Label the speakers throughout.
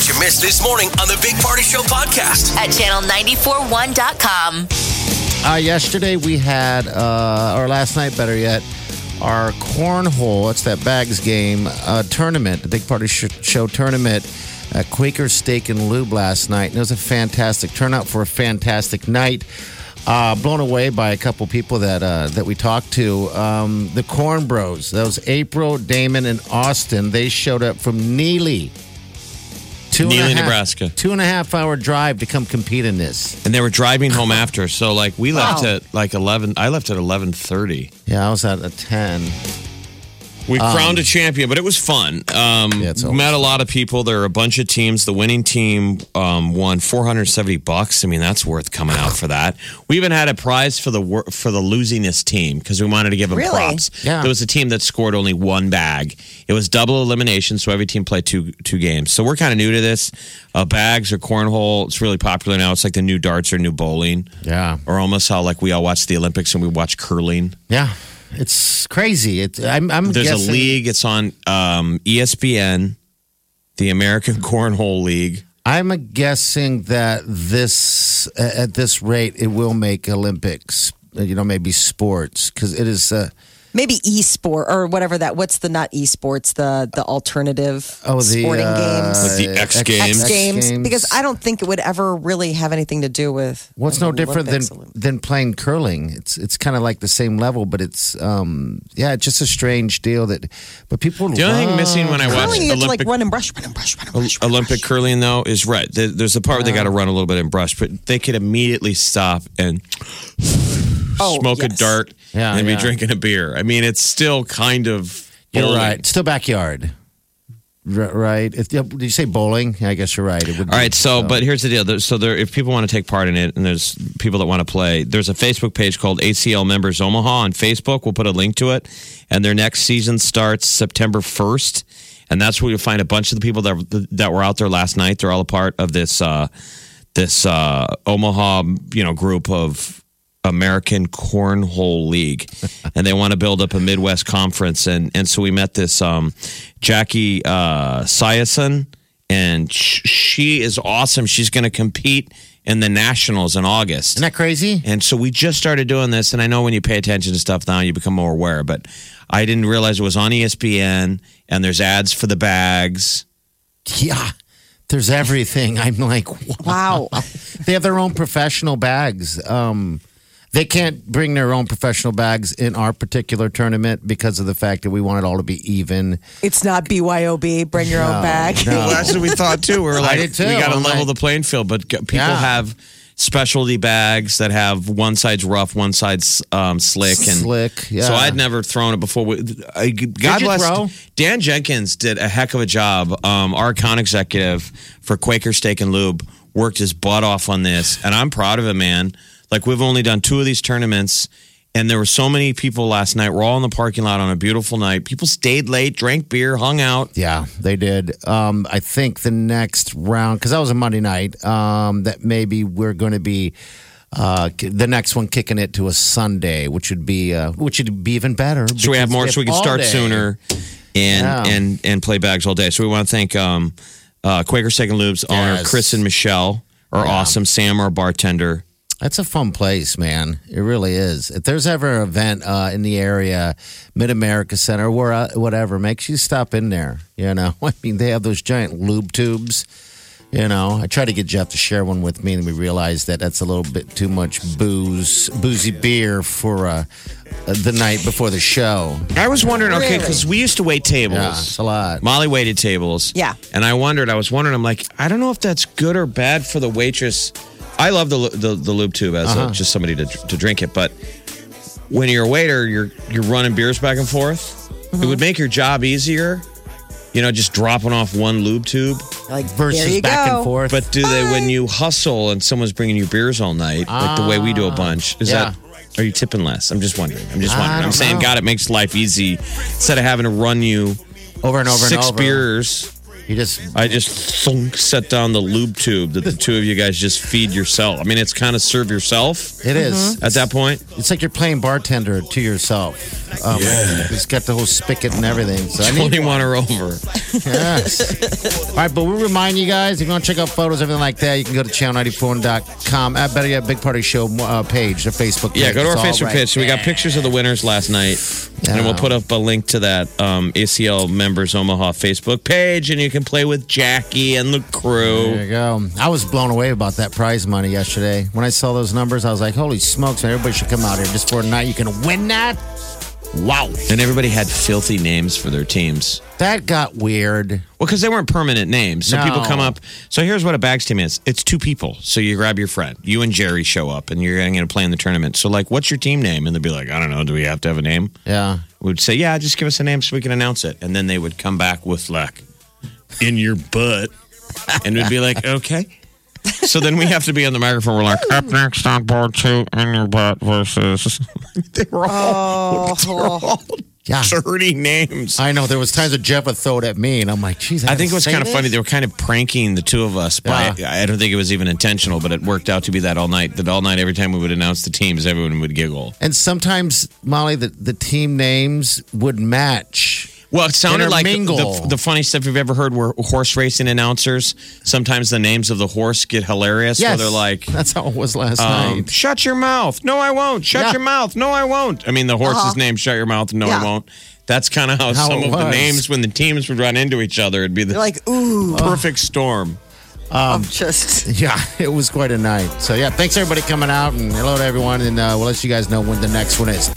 Speaker 1: what you missed this morning on the Big Party Show podcast.
Speaker 2: at channel941.com.
Speaker 3: Uh, yesterday we had, uh, or last night, better yet, our cornhole. It's that bags game uh, tournament, the Big Party Sh- Show tournament at Quaker Steak and Lube last night. And it was a fantastic turnout for a fantastic night. Uh, blown away by a couple people that uh, that we talked to. Um, the Corn Bros, those April, Damon, and Austin. They showed up from Neligh. Two and a
Speaker 4: Neligh,
Speaker 3: half-
Speaker 4: Nebraska.
Speaker 3: Two and a half hour drive to come compete in this.
Speaker 4: And they were driving home after. So like we left
Speaker 3: Wow.
Speaker 4: at like eleven. I left at eleven thirty.
Speaker 3: Yeah, I was at a 10.
Speaker 4: We crowned a champion, but it was fun. Um,
Speaker 3: Yeah,
Speaker 4: met a lot of people. There were a bunch of teams. The winning team um, won 470 bucks. I mean, that's worth coming out for that. We even had a prize for the wor- for the losingest team because we wanted to give them
Speaker 5: Really?
Speaker 4: props.
Speaker 3: Yeah.
Speaker 4: There was a team that scored only one bag. It was double elimination, so every team played two two games. So we're kind of new to this. Uh, bags or cornhole, it's really popular now. It's like the new darts or new bowling,
Speaker 3: Yeah.
Speaker 4: or almost how like we all watch the Olympics and we watch curling.
Speaker 3: Yeah. It's crazy. It, I'm, I'm
Speaker 4: There's
Speaker 3: guessing,
Speaker 4: a league. It's on um, ESPN, the American Cornhole League.
Speaker 3: I'm guessing that this, at this rate, it will make Olympics, you know, maybe sports, because it is, uh,
Speaker 5: Maybe esport or whatever that. What's the not esports? The the alternative
Speaker 3: oh, the
Speaker 5: sporting
Speaker 3: uh,
Speaker 5: games.
Speaker 4: Like the X Games.
Speaker 5: X games,
Speaker 3: Games.
Speaker 5: because I don't think it would ever really have anything to do with.
Speaker 3: What's no different than
Speaker 5: Olympics.
Speaker 3: than playing curling? It's it's kind of like the same level, but it's um yeah, it's just a strange deal that. But people.
Speaker 4: The only thing missing when I watch
Speaker 5: Curling, you have to like
Speaker 4: Olympic
Speaker 5: run and brush, run and brush, run and brush. run
Speaker 4: Olympic
Speaker 5: brush.
Speaker 4: curling though is right. There's a part where they got to run a little bit and brush, but they could immediately stop and
Speaker 5: Oh,
Speaker 4: smoke a
Speaker 5: yes.
Speaker 4: dart
Speaker 3: Yeah,
Speaker 4: and
Speaker 3: yeah.
Speaker 4: be drinking a beer. I mean, it's still kind of.
Speaker 3: You're
Speaker 4: bowling.
Speaker 3: right. Still backyard. R- right? If, did you say bowling? I guess you're right. It would.
Speaker 4: All right, so but here's the deal. So there, if people want to take part in it, and there's people that want to play, there's a Facebook page called ACL Members Omaha on Facebook. We'll put a link to it, and their next season starts September 1st, and that's where you'll find a bunch of the people that that were out there last night. They're all a part of this uh, this uh, Omaha, you know, group of American Cornhole League, and they want to build up a Midwest conference. And and so we met this um, Jackie uh, Siason, and sh- she is awesome. She's going to compete in the nationals in August.
Speaker 3: Isn't that crazy?
Speaker 4: And so we just started doing this, and I know when you pay attention to stuff now, you become more aware. But I didn't realize it was on ESPN, and there's ads for the bags.
Speaker 3: Yeah. There's everything. I'm like, wow.
Speaker 5: Wow.
Speaker 3: they have their own professional bags. Um, they can't bring their own professional bags in our particular tournament because of the fact that we want it all to be even.
Speaker 5: It's not BYOB. Bring your own bag.
Speaker 4: Well, that's what we thought too. We were like,
Speaker 3: too.
Speaker 4: we got to level
Speaker 3: like-
Speaker 4: the playing field, but people
Speaker 3: Yeah.
Speaker 4: have specialty bags that have one side's rough, one side's um, slick, and
Speaker 3: Slick, yeah.
Speaker 4: So I'd never thrown it before. We- I- God
Speaker 3: you
Speaker 4: bless
Speaker 3: throw?
Speaker 4: Dan Jenkins did a heck of a job. Um, our account executive for Quaker Steak and Lube worked his butt off on this, and I'm proud of him, man. Like we've only done two of these tournaments. And there were so many people last night. We're all in the parking lot on a beautiful night. People stayed late, drank beer, hung out.
Speaker 3: Yeah, they did. Um, I think the next round, because that was a Monday night, um, that maybe we're going to be uh, the next one kicking it to a Sunday, which would be uh, which would be even better.
Speaker 4: So we have more, so we can start
Speaker 3: day.
Speaker 4: sooner and
Speaker 3: Yeah.
Speaker 4: and and play bags all day. So we want to thank um, uh, Quaker Steak and Lube's
Speaker 3: owner
Speaker 4: Chris and Michelle are awesome. Sam, our bartender.
Speaker 3: That's a fun place, man. It really is. If there's ever an event uh, in the area, Mid America Center, where uh, whatever, make sure you stop in there. You know, I mean, they have those giant lube tubes. You know, I tried to get Jeff to share one with me, and we realized that that's a little bit too much booze, boozy beer for uh, the night before the show.
Speaker 4: I was wondering, okay,
Speaker 5: Really?
Speaker 4: because we used to wait tables.
Speaker 3: Yeah, it's a lot.
Speaker 4: Molly waited tables.
Speaker 5: Yeah.
Speaker 4: And I wondered, I was wondering, I'm like, I don't know if that's good or bad for the waitress. I love the the, the lube tube as
Speaker 3: Uh-huh.
Speaker 4: a, just somebody to to drink it, but when you're a waiter, you're you're running beers back and forth. It would make your job easier. You know, just dropping off one lube tube.
Speaker 5: Like
Speaker 3: versus back
Speaker 5: go.
Speaker 3: and forth.
Speaker 4: But do they when you hustle and someone's bringing you beers all night, like the way we do a bunch? Is
Speaker 3: yeah.
Speaker 4: that are you tipping less? I'm just wondering. I'm just wondering. I'm
Speaker 3: don't
Speaker 4: saying,
Speaker 3: know.
Speaker 4: God, it makes life easy instead of having to run you
Speaker 3: over and over
Speaker 4: six
Speaker 3: and over.
Speaker 4: beers.
Speaker 3: You just
Speaker 4: I just thunk, set down the lube tube that the two of you guys just feed yourself. I mean, it's kind of serve yourself
Speaker 3: it is.
Speaker 4: at that point.
Speaker 3: It's like you're playing bartender to yourself. Um, It's got the whole spigot and everything. So I need
Speaker 4: 21 or over.
Speaker 3: Yes. All right, but we remind you guys if you want to check out photos, everything like that, you can go to channel94.com. Uh, better yet, Big Party Show uh, page, the Facebook page.
Speaker 4: Yeah, go to our
Speaker 3: It's all
Speaker 4: Facebook
Speaker 3: right
Speaker 4: page. So we got pictures of the winners last night, and we'll put up a link to that um, ACL Members Omaha Facebook page, and you can play with Jackie and the crew.
Speaker 3: There you go. I was blown away about that prize money yesterday. When I saw those numbers, I was like, holy smokes, man, everybody should come out here just for a night. You can win that. Wow.
Speaker 4: And everybody had filthy names for their teams.
Speaker 3: That got weird.
Speaker 4: Well, because they weren't permanent names. So
Speaker 3: No.
Speaker 4: people come up. So here's what a bags team is it's two people. So you grab your friend. You and Jerry show up, and you're going to play in the tournament. So, like, what's your team name? And they'd be like, I don't know. Do we have to have a name?
Speaker 3: Yeah.
Speaker 4: We'd say, yeah, just give us a name so we can announce it. And then they would come back with, like, in your butt. And we'd be like, okay. So then we have to be on the microphone. We're like, up next on board two, in your butt versus. they were all, oh. they were all
Speaker 3: Yeah.
Speaker 4: dirty names.
Speaker 3: I know there was times that Jeff would throw it at me, and I'm like, geez,
Speaker 4: I think it was
Speaker 3: gotta
Speaker 4: kind of funny. They were kind of pranking the two of us, but I, I don't think it was even intentional. But it worked out to be that all night. That all night, every time we would announce the teams, everyone would giggle.
Speaker 3: And sometimes, Molly, the, the team names would match.
Speaker 4: Well, it sounded like the,
Speaker 3: Intermingle.
Speaker 4: the, the funny stuff you've ever heard were horse racing announcers. Sometimes the names of the horse get hilarious.
Speaker 3: Yes.
Speaker 4: Where they're like,
Speaker 3: that's how it was last
Speaker 4: um,
Speaker 3: night.
Speaker 4: "Shut your mouth! No, I won't. Shut
Speaker 3: Yeah.
Speaker 4: your mouth! No, I won't." I mean, the horse's name, "Shut your mouth!" No, I won't. That's kind of how,
Speaker 3: How
Speaker 4: some of the names when the teams would run into each other. It'd be the
Speaker 5: You're like, ooh,
Speaker 4: perfect storm.
Speaker 5: I'm just.
Speaker 3: Yeah, it was quite a night. So, yeah, thanks everybody coming out, and hello to everyone, and uh, we'll let you guys know when the next one is.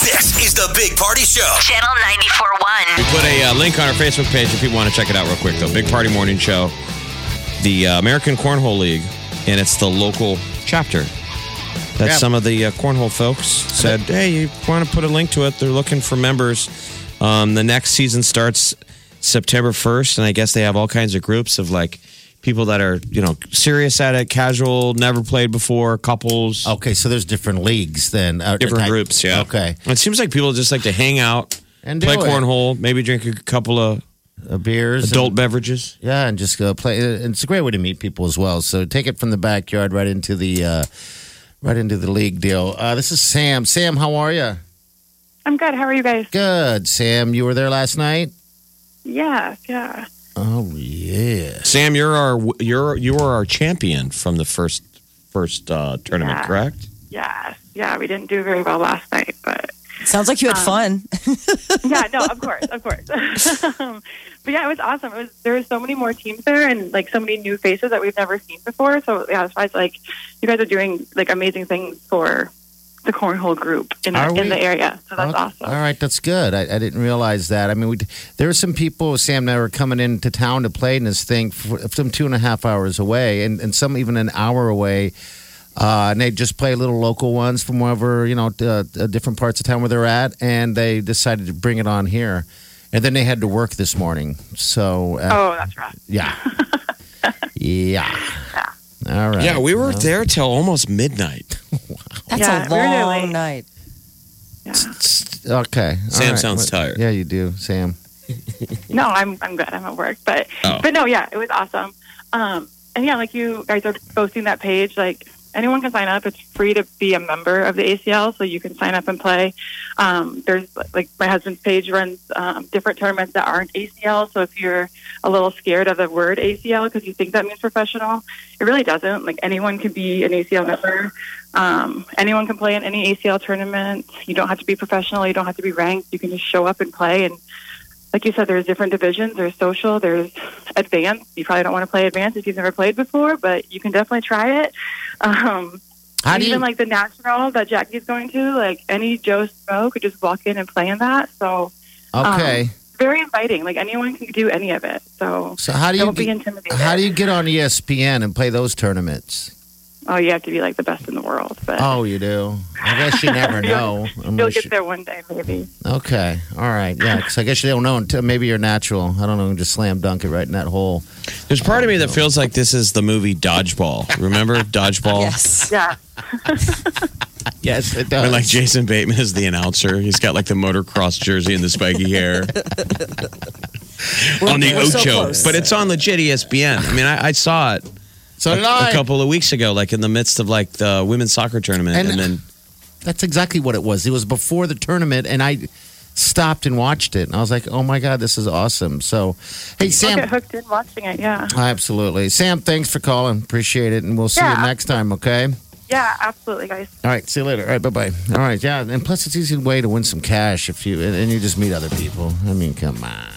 Speaker 1: This is the Big Party Show.
Speaker 2: Channel 94.1.
Speaker 4: Put a uh, link on our Facebook page if people want to check it out real quick, though. Big Party Morning Show, the uh, American Cornhole League, and it's the local chapter. That
Speaker 3: Yeah.
Speaker 4: some of the uh, cornhole folks said, hey, you want to put a link to it? They're looking for members. Um, the next season starts September 1st, and I guess they have all kinds of groups of like people that are, you know, serious at it, casual, never played before, couples,
Speaker 3: Okay, so there's different leagues then. Uh,
Speaker 4: different
Speaker 3: type-
Speaker 4: groups. Yeah.
Speaker 3: Okay.
Speaker 4: It seems like people just like to hang out,
Speaker 3: And do
Speaker 4: play
Speaker 3: it.
Speaker 4: cornhole, maybe drink a couple of
Speaker 3: Uh, beers.
Speaker 4: adult
Speaker 3: and-
Speaker 4: beverages.
Speaker 3: Yeah, and just go play. And It's a great way to meet people as well. So take it from the backyard right into the uh, right into the league deal. Uh, this is Sam. Sam, how are you?
Speaker 6: I'm good. How are you guys?
Speaker 3: Good, Sam. You were there last night.
Speaker 6: Yeah, yeah.
Speaker 3: Oh yeah.
Speaker 4: Sam, you're our you're you were our champion from the first first uh, tournament,
Speaker 6: Yeah.
Speaker 4: correct?
Speaker 6: Yeah, yeah, we didn't do very well last night, but
Speaker 5: Sounds like you had fun.
Speaker 6: yeah, no, of course, of course. Um, but yeah, it was awesome. It was there were so many more teams there and like so many new faces that we've never seen before. So yeah, that's why it's like you guys are doing like amazing things for the cornhole group in
Speaker 3: Are
Speaker 6: the, in the area. So that's
Speaker 3: Okay.
Speaker 6: awesome.
Speaker 3: All right, that's good. I, I didn't realize that. I mean, we there were some people, Sam, that were coming into town to play in this thing f- from two and a half hours away, and, and some even an hour away. Uh, and they just play little local ones from wherever you know uh, uh, different parts of town where they're at, and they decided to bring it on here. And then they had to work this morning, so uh,
Speaker 6: Oh, that's rough.
Speaker 3: yeah, yeah. All right.
Speaker 4: Yeah, we were
Speaker 3: Well,
Speaker 4: there till almost midnight.
Speaker 5: That's
Speaker 6: Yeah,
Speaker 5: a
Speaker 6: we
Speaker 5: long
Speaker 6: late.
Speaker 5: night.
Speaker 6: Yeah.
Speaker 3: Okay.
Speaker 4: Sam
Speaker 3: right.
Speaker 4: sounds
Speaker 3: Well,
Speaker 4: tired.
Speaker 3: Yeah, you do, Sam.
Speaker 6: No, I'm I'm good. I'm at work, but
Speaker 4: Oh.
Speaker 6: but no, yeah, it was awesome. Um, and yeah, like you guys are posting that page, like anyone can sign up. It's free to be a member of the ACL, so you can sign up and play. Um, there's like my husband's page runs um, different tournaments that aren't ACL. So if you're a little scared of the word ACL because you think that means professional, it really doesn't. Like anyone can be an ACL member. Um, anyone can play in any ACL tournament. You don't have to be professional. You don't have to be ranked. You can just show up and play and like you said, there's different divisions. There's social, there's advanced. You probably don't want to play advanced if you've never played before, but you can definitely try it. Um,
Speaker 3: How do you?
Speaker 6: even like the national that Jackie's going to, like any Joe Smo could just walk in and play in that. So
Speaker 3: okay.
Speaker 6: very inviting. Like anyone can do any of it. So
Speaker 3: so how do you?
Speaker 6: don't be
Speaker 3: get-
Speaker 6: intimidated.
Speaker 3: How do you get on ESPN and play those tournaments?
Speaker 6: Oh, you have to be like the best in the world. But
Speaker 3: Oh, you do. I guess you never know.
Speaker 6: you'll
Speaker 3: Unless
Speaker 6: get
Speaker 3: you-
Speaker 6: there one day, maybe.
Speaker 3: Okay. All right. Yeah. Because I guess you don't know until maybe you're natural. I don't know. Just slam dunk it right in that hole.
Speaker 4: There's part of me that uh, feels like this is the movie Dodgeball. Remember Dodgeball?
Speaker 5: Yes.
Speaker 6: Yeah.
Speaker 3: Yes, it does.
Speaker 4: When like Jason Bateman is the announcer, he's got like the motocross jersey and the spiky hair on the
Speaker 5: we're so
Speaker 4: Ocho, but it's on legit ESPN. I mean, I, I saw it
Speaker 3: so
Speaker 4: a,
Speaker 3: did I.
Speaker 4: a couple of weeks ago, like in the midst of like the women's soccer tournament,
Speaker 3: And-
Speaker 4: and, then
Speaker 3: That's exactly what it was. It was before the tournament, and I stopped and watched it, and I was like, "Oh my god, this is awesome!" So, hey
Speaker 6: I'll
Speaker 3: Sam,
Speaker 6: get hooked in watching it. Yeah.
Speaker 3: absolutely, Sam, thanks for calling. Appreciate it, and we'll see
Speaker 6: Yeah.
Speaker 3: you next time. Okay.
Speaker 6: Yeah, absolutely, guys.
Speaker 3: All right. See you later. All right. Bye bye. All right. Yeah. And plus, it's an easy way to win some cash if you and, and you just meet other people. I mean, come on.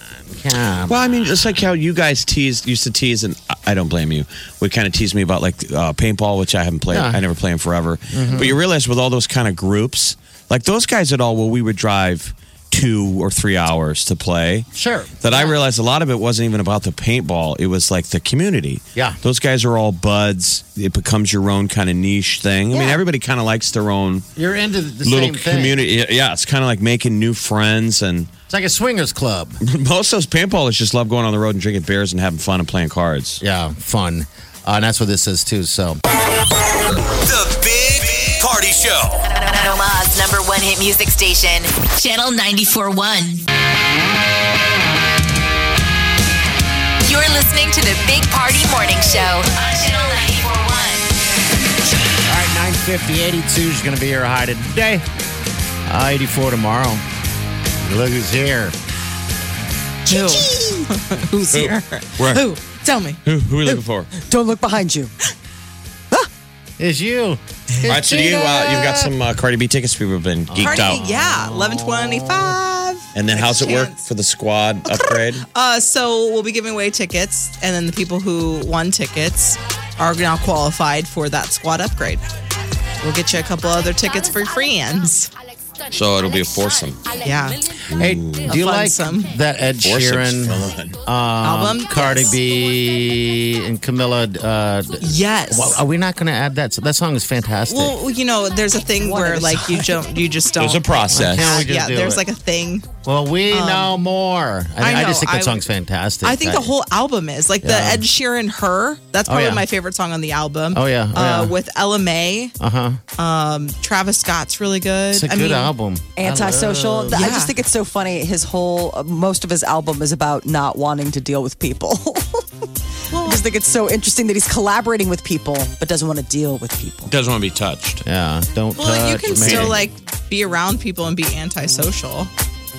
Speaker 3: Come.
Speaker 4: Well, I mean, it's like how you guys teased, used to tease, and I- don't blame you. Would kind of tease me about like uh, paintball, which I haven't played.
Speaker 3: Yeah.
Speaker 4: I never play in forever. But you realize with all those kind of groups, like those guys at all, well, we would drive two or three hours to play.
Speaker 3: Sure.
Speaker 4: That I realized a lot of it wasn't even about the paintball. It was like the community.
Speaker 3: Yeah.
Speaker 4: Those guys are all buds. It becomes your own kind of niche thing. I mean,
Speaker 3: Yeah.
Speaker 4: everybody kind of likes their own
Speaker 3: You're into the
Speaker 4: little
Speaker 3: same thing.
Speaker 4: community. Yeah, it's kind of like making new friends and.
Speaker 3: It's like a swingers club.
Speaker 4: Most of those paintballers just love going on the road and drinking beers and having fun and playing cards.
Speaker 3: Yeah, fun. Uh, and that's what this is too. So,
Speaker 1: The Big Party Show.
Speaker 2: Omaha's number one hit music station, Channel 94.1. You're listening to the Big Party Morning Show on Channel 94.1.
Speaker 3: all right, 950, 82 is going to be your high today. Uh, 84 tomorrow. Look who's here.
Speaker 5: Who? Who's here?
Speaker 4: Where?
Speaker 5: Who? Tell me.
Speaker 4: Who, who are we looking for?
Speaker 5: Don't look behind you. ah!
Speaker 3: It's you.
Speaker 4: All right, so do you, uh, you've got some uh, Cardi B tickets people have been geeked
Speaker 7: Cardi,
Speaker 4: out.
Speaker 7: yeah, eleven twenty five.
Speaker 4: And then how's it work for the squad upgrade?
Speaker 7: Uh, so we'll be giving away tickets, and then the people who won tickets are now qualified for that squad upgrade. We'll get you a couple other tickets for friends.
Speaker 4: So it'll be a foursome.
Speaker 7: Yeah,
Speaker 3: Hey, do you like
Speaker 7: some.
Speaker 3: that Ed
Speaker 4: Foursome's
Speaker 3: Sheeran,
Speaker 4: fun.
Speaker 3: um,
Speaker 7: Album?
Speaker 3: Cardi
Speaker 7: Yes.
Speaker 3: B, and Camila? Uh,
Speaker 7: yes.
Speaker 3: well, are we not going to add that? So that song is fantastic.
Speaker 7: well, you know, there's a thing
Speaker 5: One at
Speaker 7: where like you don't, you just don't.
Speaker 4: There's a process.
Speaker 3: Why can't we just
Speaker 7: yeah,
Speaker 3: do
Speaker 7: there's
Speaker 3: it?
Speaker 7: like a thing.
Speaker 3: Well, we know more. I,
Speaker 7: I
Speaker 3: I just think that
Speaker 7: I-
Speaker 3: song's fantastic.
Speaker 7: I think the whole album is like the
Speaker 3: Yeah.
Speaker 7: Ed Sheeran "Her." That's
Speaker 3: Oh,
Speaker 7: probably
Speaker 3: yeah.
Speaker 7: my favorite song on the album.
Speaker 3: Oh, yeah. Oh,
Speaker 7: uh,
Speaker 3: yeah.
Speaker 7: with Ella Mai,
Speaker 3: Uh huh.
Speaker 7: Travis Scott's really good.
Speaker 3: It's a
Speaker 7: I
Speaker 3: good
Speaker 7: mean,
Speaker 3: album.
Speaker 5: Antisocial.
Speaker 3: I love-
Speaker 5: I
Speaker 7: Yeah.
Speaker 5: just think it's so funny. His whole, uh, most of his album is about not wanting to deal with people. I just think it's so interesting that he's collaborating with people, but doesn't want to deal with people.
Speaker 4: Doesn't want to be touched.
Speaker 3: Yeah, don't
Speaker 7: Well, you can
Speaker 3: me.
Speaker 7: still like be around people and be antisocial.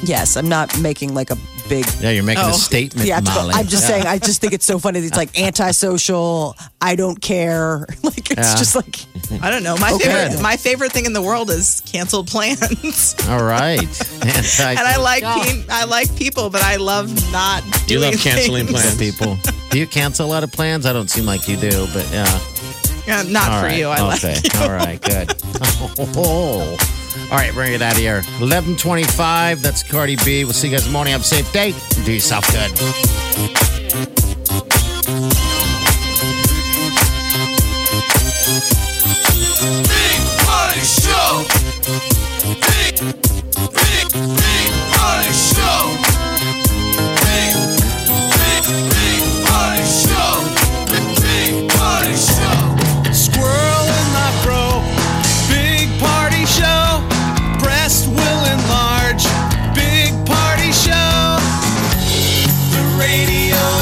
Speaker 5: Yes, I'm not making like a big
Speaker 3: Yeah, you're making a
Speaker 7: Oh.
Speaker 3: statement,
Speaker 5: theatrical.
Speaker 3: Molly.
Speaker 5: I'm just
Speaker 3: Yeah.
Speaker 5: saying. I just think it's so funny. that It's like antisocial. I don't care. Like it's
Speaker 3: Yeah.
Speaker 5: just like
Speaker 7: I don't know. My
Speaker 5: Okay.
Speaker 7: favorite, my favorite thing in the world is canceled plans.
Speaker 3: All right.
Speaker 7: and I like pe- I like people, but I love not.
Speaker 4: You
Speaker 7: doing
Speaker 4: love canceling
Speaker 7: things.
Speaker 4: plans.
Speaker 3: people. Do you cancel a lot of plans? I don't seem like you do, but yeah.
Speaker 7: Yeah, not
Speaker 3: All
Speaker 7: for
Speaker 3: right.
Speaker 7: you. I
Speaker 3: okay.
Speaker 7: like.
Speaker 3: All right. Good. Oh. All right, bring it out of here. 1125. That's Cardi B. We'll see you guys in the morning. Have a safe day. Do yourself good.